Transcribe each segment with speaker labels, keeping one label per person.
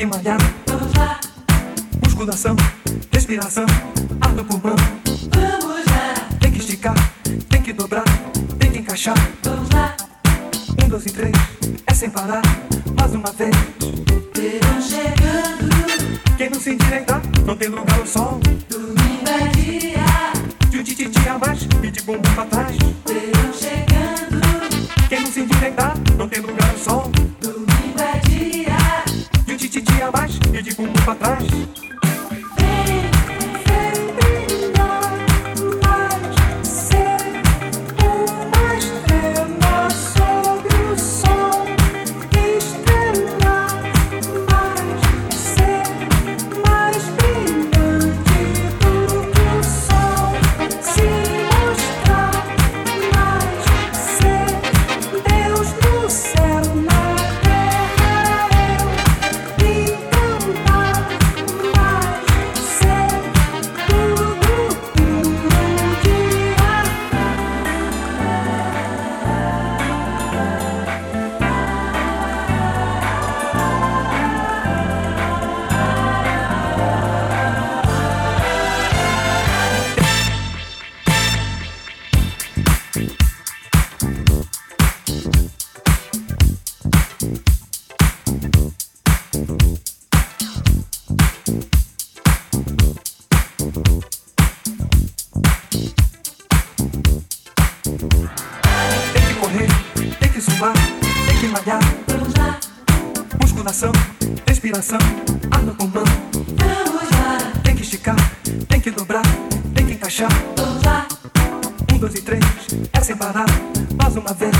Speaker 1: que malhar.
Speaker 2: Vamos lá,
Speaker 1: Musculação, respiração, ar no pulmão.
Speaker 2: vamos lá,
Speaker 1: Tem que esticar, tem que dobrar, tem que encaixar.
Speaker 2: vamos lá.
Speaker 1: Um, dois e três, é sem parar, mais uma vez. Respiração, ar no pulmão.
Speaker 2: vamos lá,
Speaker 1: Tem que esticar, tem que dobrar, tem que encaixar.
Speaker 2: vamos lá.
Speaker 1: Um, dois e três, é sem parar, mais uma vez.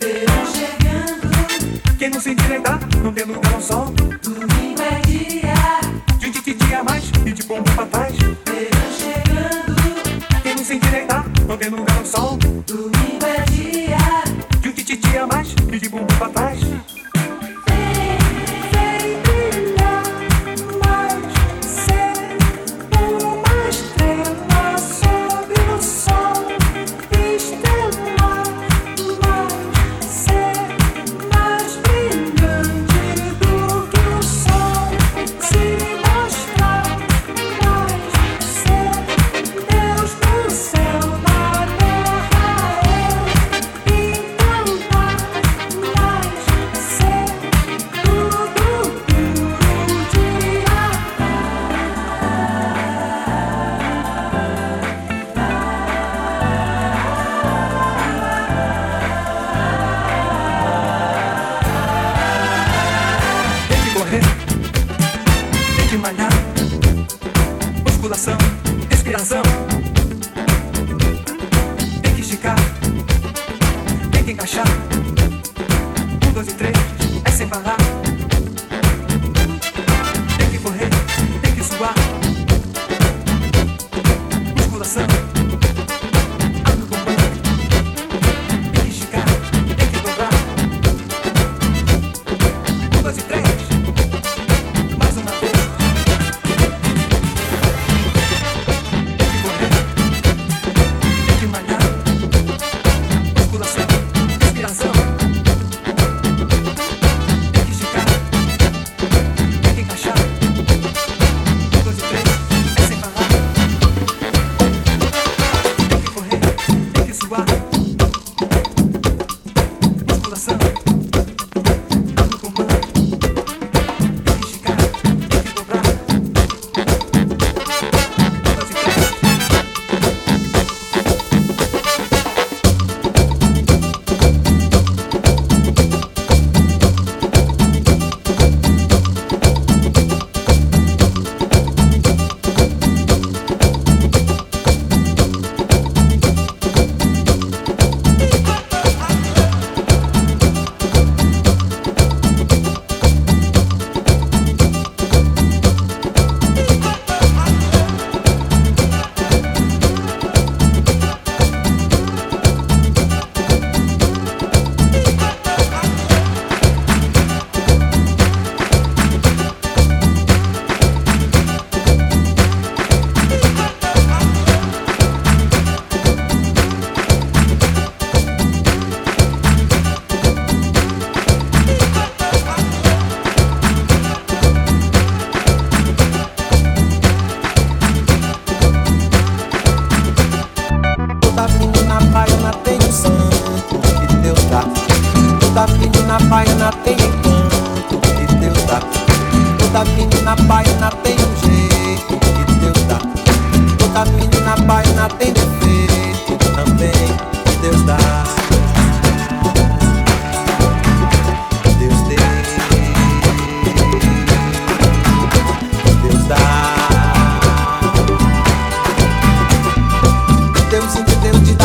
Speaker 2: Verão chegando,
Speaker 1: Quem não se endireitar, não tem lugar ao sol.
Speaker 2: domingo é dia.
Speaker 1: De um tititi a mais e de bumbum pra trás.
Speaker 2: Verão chegando,
Speaker 1: Quem não se endireitar, não tem lugar ao sol.
Speaker 2: domingo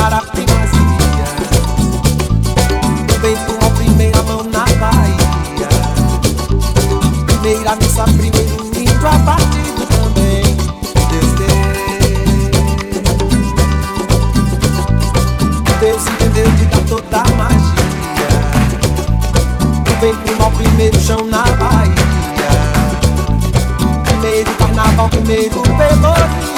Speaker 2: para
Speaker 1: Frigas Dias. Feito a
Speaker 2: primeira mão na
Speaker 3: Bahia. Primeira missa, primeiro lindo a partido também. Desde
Speaker 1: Deus entendeu de
Speaker 3: dar toda a magia. Vem pro mal, primeiro chão na Bahia. Primeiro carnaval, primeiro pelourinho.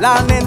Speaker 3: la neta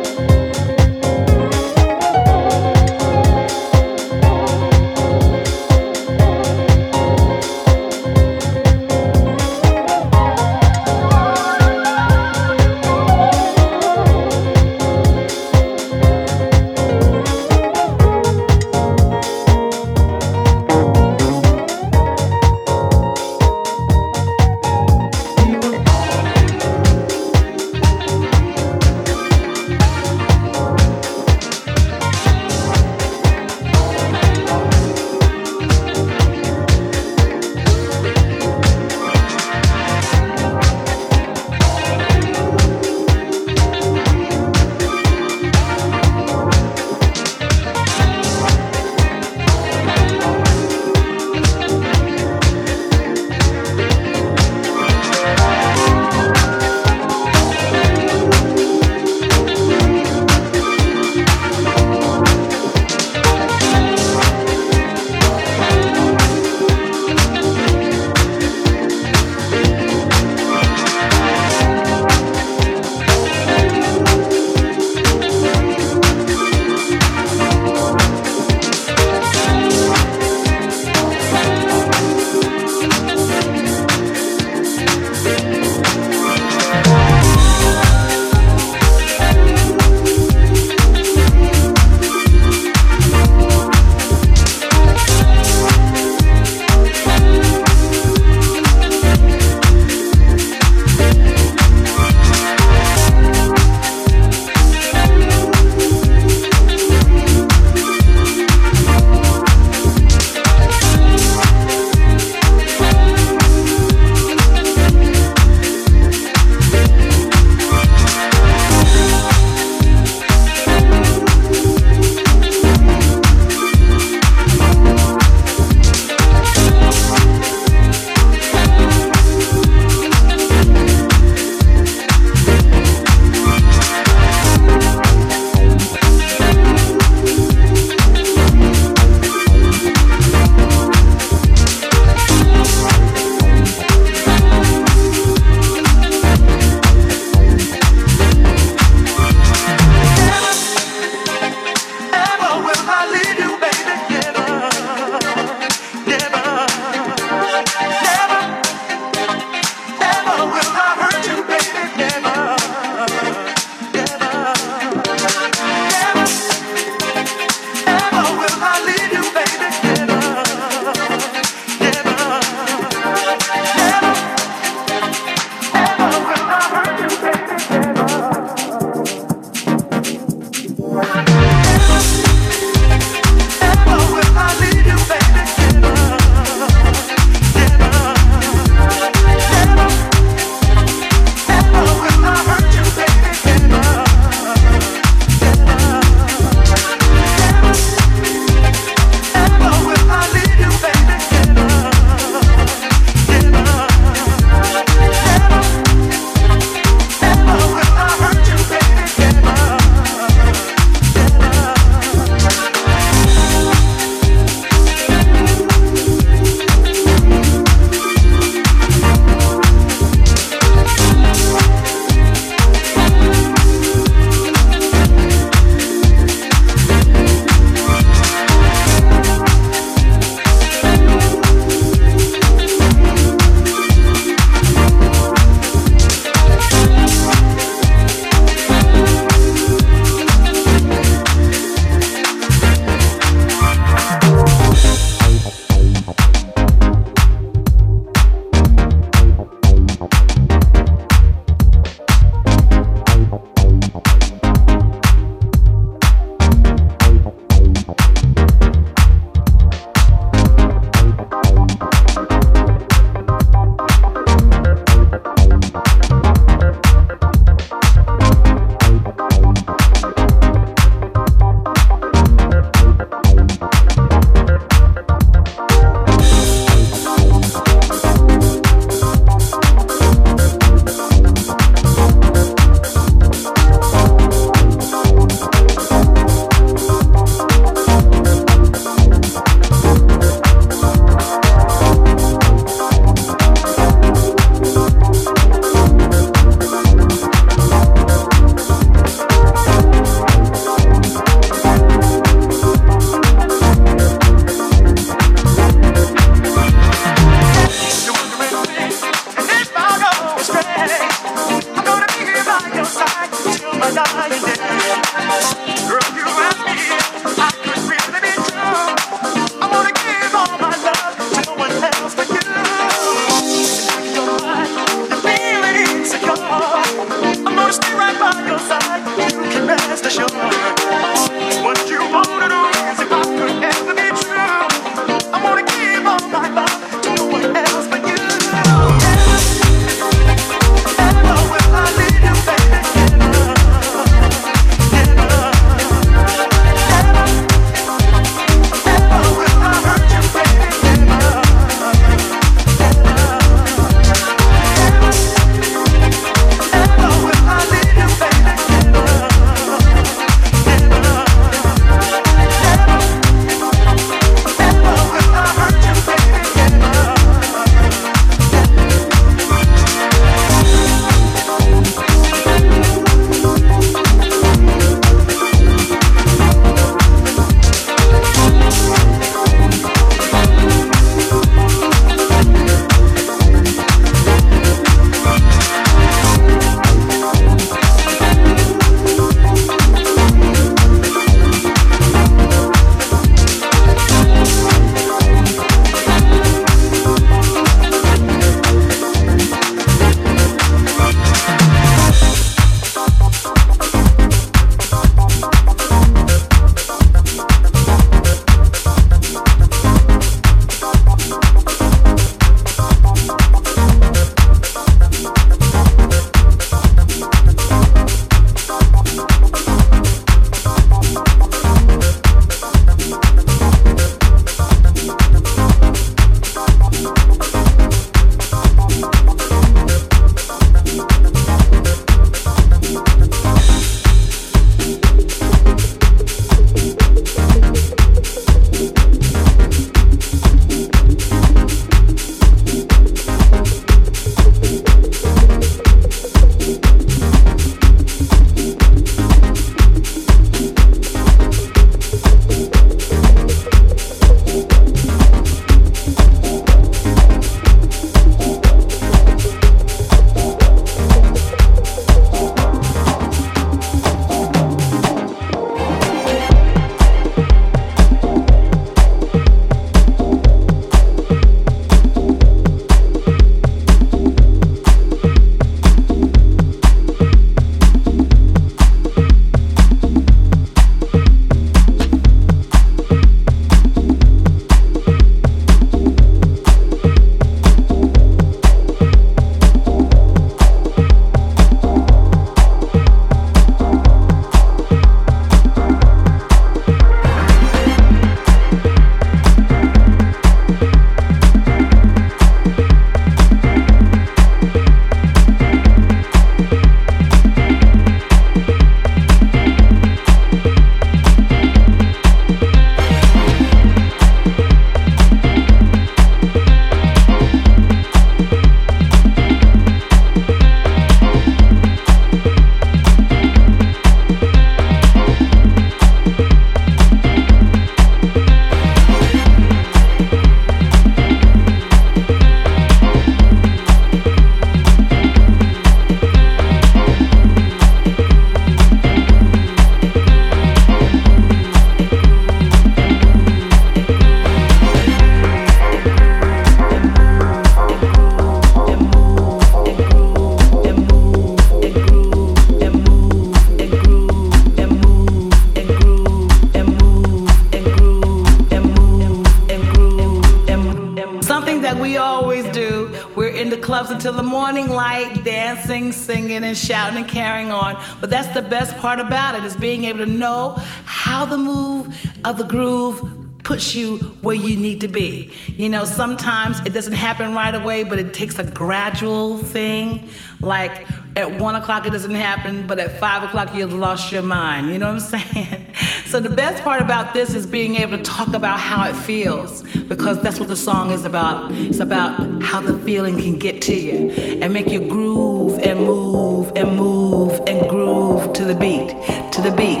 Speaker 3: that we always
Speaker 1: do.
Speaker 3: We're in
Speaker 2: the
Speaker 4: clubs until the morning light, dancing, singing, and shouting and carrying on. But that's the best part about it is being able to know how the move of the groove puts you where you need to be. You know, sometimes it doesn't happen right away, but it takes a gradual thing. Like at one o'clock it doesn't happen, but at five o'clock you've lost your mind. You know what I'm saying? So the best part about this is being able to talk about how it feels, because that's what the song is about. It's about how the feeling can get to you and make you groove and move and move and groove to the beat, to the beat,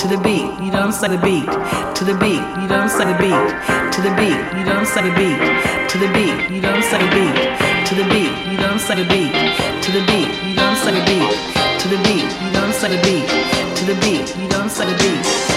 Speaker 4: to the beat. You I'm saying? The beat, to the beat. You I'm saying? The beat, to the beat. You I'm saying? The beat, to the beat. You I'm saying? The beat, to the beat. You I'm saying? The beat, to the beat don't say the beat to the beat. You don't suck the beat to the beat. You don't suck the beat.